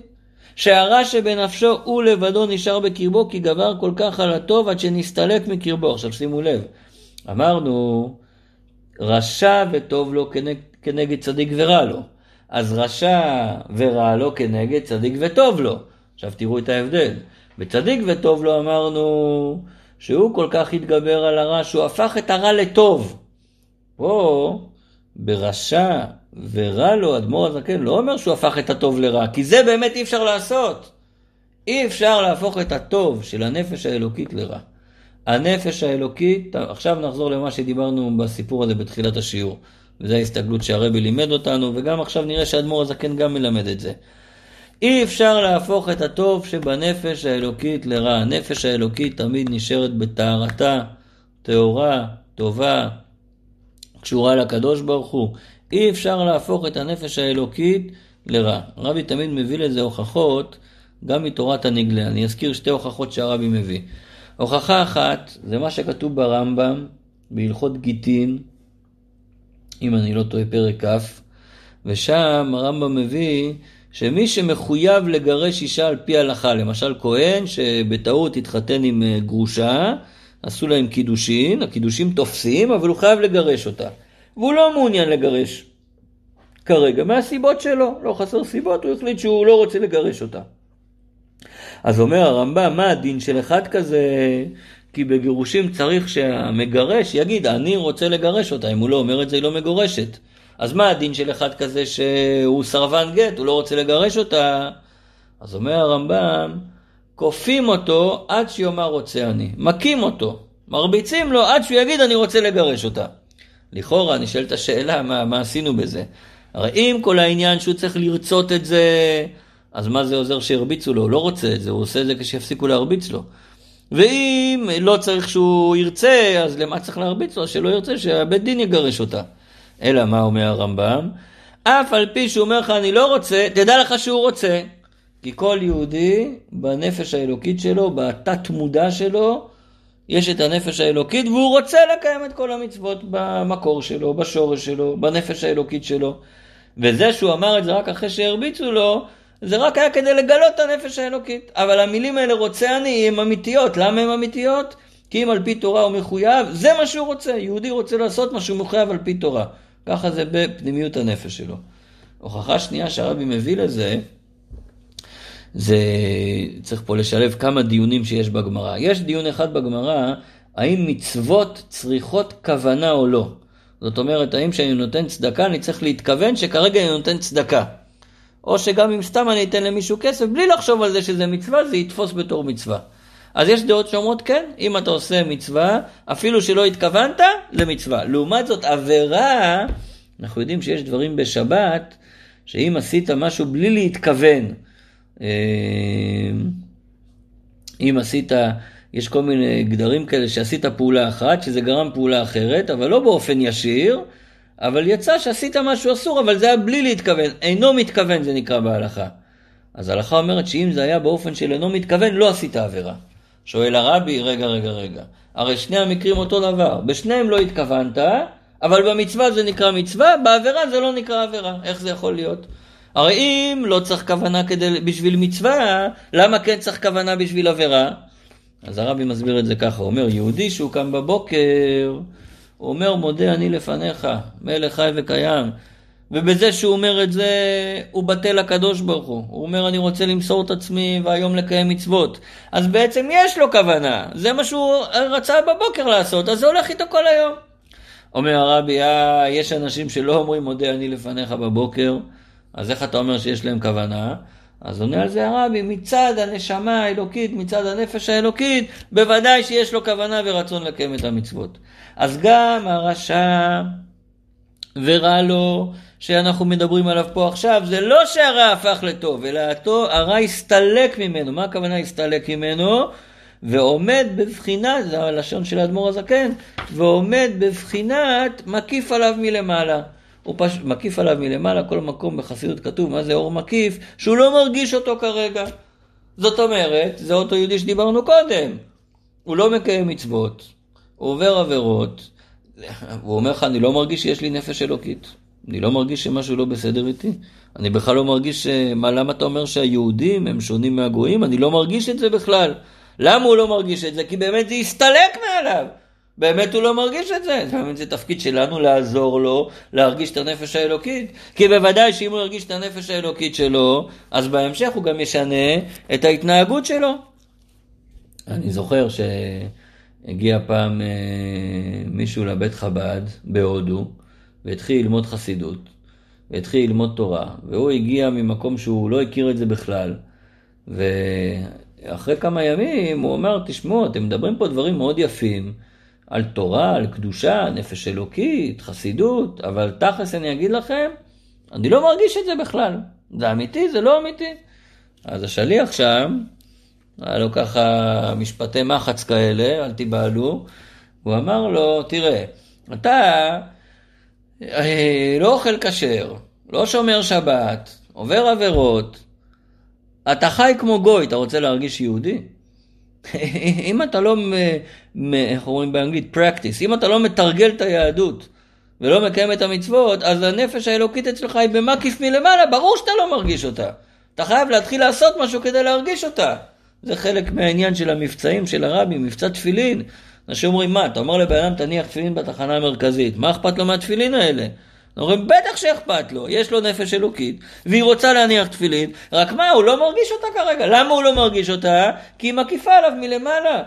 שהרע שבנפשו הוא לבדו נשאר בקרבו כי גבר כל כך על הטוב עד שנסתלק מקרבו. עכשיו שימו לב, אמרנו רשע וטוב לו כנגד, כנגד צדיק ורע לו. אז רשע ורע לו כנגד צדיק וטוב לו. עכשיו תראו את ההבדל. בצדיק וטוב לו אמרנו שהוא כל כך התגבר על הרע, שהוא הפך את הרע לטוב. פה, ברשע ורע לו, אדמו"ר הזקן לא אומר שהוא הפך את הטוב לרע, כי זה באמת אי אפשר לעשות. אי אפשר להפוך את הטוב של הנפש האלוקית לרע. הנפש האלוקית, עכשיו נחזור למה שדיברנו בסיפור הזה בתחילת השיעור. וזו ההסתגלות שהרבי לימד אותנו, וגם עכשיו נראה שאדמו"ר הזקן גם מלמד את זה. אי אפשר להפוך את הטוב שבנפש האלוקית לרע. הנפש האלוקית תמיד נשארת בטהרתה, טהורה, טובה, קשורה לקדוש ברוך הוא. אי אפשר להפוך את הנפש האלוקית לרע. הרבי תמיד מביא לזה הוכחות גם מתורת הנגלה. אני אזכיר שתי הוכחות שהרבי מביא. הוכחה אחת זה מה שכתוב ברמב"ם בהלכות גיטין, אם אני לא טועה פרק כ', ושם הרמב"ם מביא שמי שמחויב לגרש אישה על פי הלכה, למשל כהן שבטעות התחתן עם אה, גרושה, עשו להם קידושין, הקידושים תופסים, אבל הוא חייב לגרש אותה. והוא לא מעוניין לגרש כרגע, מהסיבות שלו, לא חסר סיבות, הוא החליט שהוא לא רוצה לגרש אותה. אז אומר הרמב"ם, מה הדין של אחד כזה? כי בגירושים צריך שהמגרש יגיד, אני רוצה לגרש אותה, אם הוא לא אומר את זה, היא לא מגורשת. אז מה הדין של אחד כזה שהוא סרבן גט, הוא לא רוצה לגרש אותה? אז אומר הרמב"ם, כופים אותו עד שיאמר רוצה אני. מכים אותו, מרביצים לו עד שהוא יגיד אני רוצה לגרש אותה. לכאורה נשאלת השאלה, מה, מה עשינו בזה? הרי אם כל העניין שהוא צריך לרצות את זה, אז מה זה עוזר שירביצו לו? הוא לא רוצה את זה, הוא עושה את זה כשיפסיקו להרביץ לו. ואם לא צריך שהוא ירצה, אז למה צריך להרביץ לו? שלא ירצה, שהבית דין יגרש אותה. אלא מה אומר הרמב"ם? אף על פי שהוא אומר לך אני לא רוצה, תדע לך שהוא רוצה. כי כל יהודי בנפש האלוקית שלו, בתת מודע שלו, יש את הנפש האלוקית והוא רוצה לקיים את כל המצוות במקור שלו, בשורש שלו, בנפש האלוקית שלו. וזה שהוא אמר את זה רק אחרי שהרביצו לו, זה רק היה כדי לגלות את הנפש האלוקית. אבל המילים האלה רוצה אני הן אמיתיות. למה הן אמיתיות? כי אם על פי תורה הוא מחויב, זה מה שהוא רוצה. יהודי רוצה לעשות מה שהוא מחויב על פי תורה. ככה זה בפנימיות הנפש שלו. הוכחה שנייה שהרבי מביא לזה, זה צריך פה לשלב כמה דיונים שיש בגמרא. יש דיון אחד בגמרא, האם מצוות צריכות כוונה או לא. זאת אומרת, האם כשאני נותן צדקה, אני צריך להתכוון שכרגע אני נותן צדקה. או שגם אם סתם אני אתן למישהו כסף, בלי לחשוב על זה שזה מצווה, זה יתפוס בתור מצווה. אז יש דעות שאומרות כן, אם אתה עושה מצווה, אפילו שלא התכוונת, זה מצווה. לעומת זאת, עבירה, אנחנו יודעים שיש דברים בשבת, שאם עשית משהו בלי להתכוון, אה, אם עשית, יש כל מיני גדרים כאלה שעשית פעולה אחת, שזה גרם פעולה אחרת, אבל לא באופן ישיר, אבל יצא שעשית משהו אסור, אבל זה היה בלי להתכוון. אינו מתכוון זה נקרא בהלכה. אז ההלכה אומרת שאם זה היה באופן של אינו מתכוון, לא עשית עבירה. שואל הרבי, רגע, רגע, רגע. הרי שני המקרים אותו דבר. בשניהם לא התכוונת, אבל במצווה זה נקרא מצווה, בעבירה זה לא נקרא עבירה. איך זה יכול להיות? הרי אם לא צריך כוונה כדי, בשביל מצווה, למה כן צריך כוונה בשביל עבירה? אז הרבי מסביר את זה ככה, הוא אומר, יהודי שהוא קם בבוקר, הוא אומר, מודה אני לפניך, מלך חי וקיים. ובזה שהוא אומר את זה, הוא בטל לקדוש ברוך הוא. הוא אומר, אני רוצה למסור את עצמי והיום לקיים מצוות. אז בעצם יש לו כוונה, זה מה שהוא רצה בבוקר לעשות, אז זה הולך איתו כל היום. אומר הרבי, אה, יש אנשים שלא אומרים מודה אני לפניך בבוקר, אז איך אתה אומר שיש להם כוונה? אז עונה על זה הרבי, מצד הנשמה האלוקית, מצד הנפש האלוקית, בוודאי שיש לו כוונה ורצון לקיים את המצוות. אז גם הרשע ורע לו, שאנחנו מדברים עליו פה עכשיו, זה לא שהרע הפך לטוב, אלא הרע הסתלק ממנו. מה הכוונה הסתלק ממנו? ועומד בבחינת, זה הלשון של האדמו"ר הזקן, ועומד בבחינת מקיף עליו מלמעלה. הוא פש... מקיף עליו מלמעלה, כל מקום בחסידות כתוב, מה זה אור מקיף? שהוא לא מרגיש אותו כרגע. זאת אומרת, זה אותו יהודי שדיברנו קודם. הוא לא מקיים מצוות, הוא עובר עבירות, הוא אומר לך, אני לא מרגיש שיש לי נפש אלוקית. אני לא מרגיש שמשהו לא בסדר איתי. אני בכלל לא מרגיש, מה, למה אתה אומר שהיהודים הם שונים מהגויים? אני לא מרגיש את זה בכלל. למה הוא לא מרגיש את זה? כי באמת זה הסתלק מעליו. באמת הוא לא מרגיש את זה. באמת זה תפקיד שלנו לעזור לו להרגיש את הנפש האלוקית. כי בוודאי שאם הוא ירגיש את הנפש האלוקית שלו, אז בהמשך הוא גם ישנה את ההתנהגות שלו. אני זוכר שהגיע פעם אה, מישהו לבית חב"ד בהודו, והתחיל ללמוד חסידות, והתחיל ללמוד תורה, והוא הגיע ממקום שהוא לא הכיר את זה בכלל. ואחרי כמה ימים הוא אמר, תשמעו, אתם מדברים פה דברים מאוד יפים. על תורה, על קדושה, נפש אלוקית, חסידות, אבל תכלס אני אגיד לכם, אני לא מרגיש את זה בכלל. זה אמיתי, זה לא אמיתי. אז השליח שם, היה לו ככה משפטי מחץ כאלה, אל תיבהלו, הוא אמר לו, תראה, אתה לא אוכל כשר, לא שומר שבת, עובר עבירות, אתה חי כמו גוי, אתה רוצה להרגיש יהודי? אם אתה לא, איך אומרים באנגלית, practice, אם אתה לא מתרגל את היהדות ולא מקיים את המצוות, אז הנפש האלוקית אצלך היא במקיף מלמעלה, ברור שאתה לא מרגיש אותה. אתה חייב להתחיל לעשות משהו כדי להרגיש אותה. זה חלק מהעניין של המבצעים של הרבי, מבצע תפילין. אנשים אומרים, מה, אתה אומר לבן אדם תניח תפילין בתחנה המרכזית, מה אכפת לו מהתפילין האלה? אומרים, בטח שאכפת לו, יש לו נפש אלוקית, והיא רוצה להניח תפילין, רק מה, הוא לא מרגיש אותה כרגע. למה הוא לא מרגיש אותה? כי היא מקיפה עליו מלמעלה.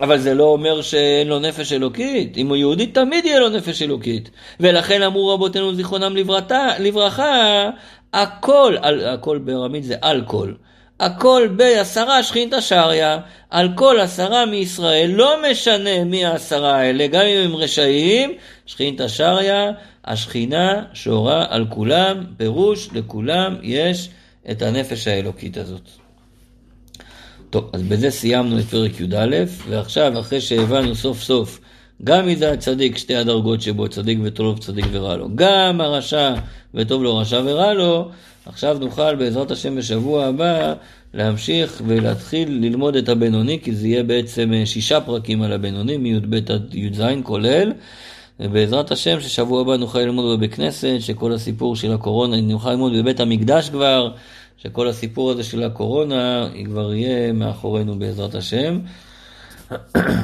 אבל זה לא אומר שאין לו נפש אלוקית. אם הוא יהודי, תמיד יהיה לו נפש אלוקית. ולכן אמרו רבותינו זיכרונם לברכה, הכל, הכל בארמית זה אלכוהול. הכל בעשרה שכינתא שריא, על כל עשרה מישראל, לא משנה מי העשרה האלה, גם אם הם רשעים, שכינתא שריא, השכינה שורה על כולם, פירוש לכולם יש את הנפש האלוקית הזאת. טוב, אז בזה סיימנו את פרק י"א, ועכשיו, אחרי שהבנו סוף סוף גם זה הצדיק, שתי הדרגות שבו, צדיק וטוב, צדיק ורע לו, גם הרשע וטוב לו, רשע ורע לו, עכשיו נוכל בעזרת השם בשבוע הבא להמשיך ולהתחיל ללמוד את הבינוני, כי זה יהיה בעצם שישה פרקים על הבינוני, מי"ב עד י"ז כולל. ובעזרת השם ששבוע הבא נוכל ללמוד בבית כנסת, שכל הסיפור של הקורונה, נוכל ללמוד בבית המקדש כבר, שכל הסיפור הזה של הקורונה כבר יהיה מאחורינו בעזרת השם.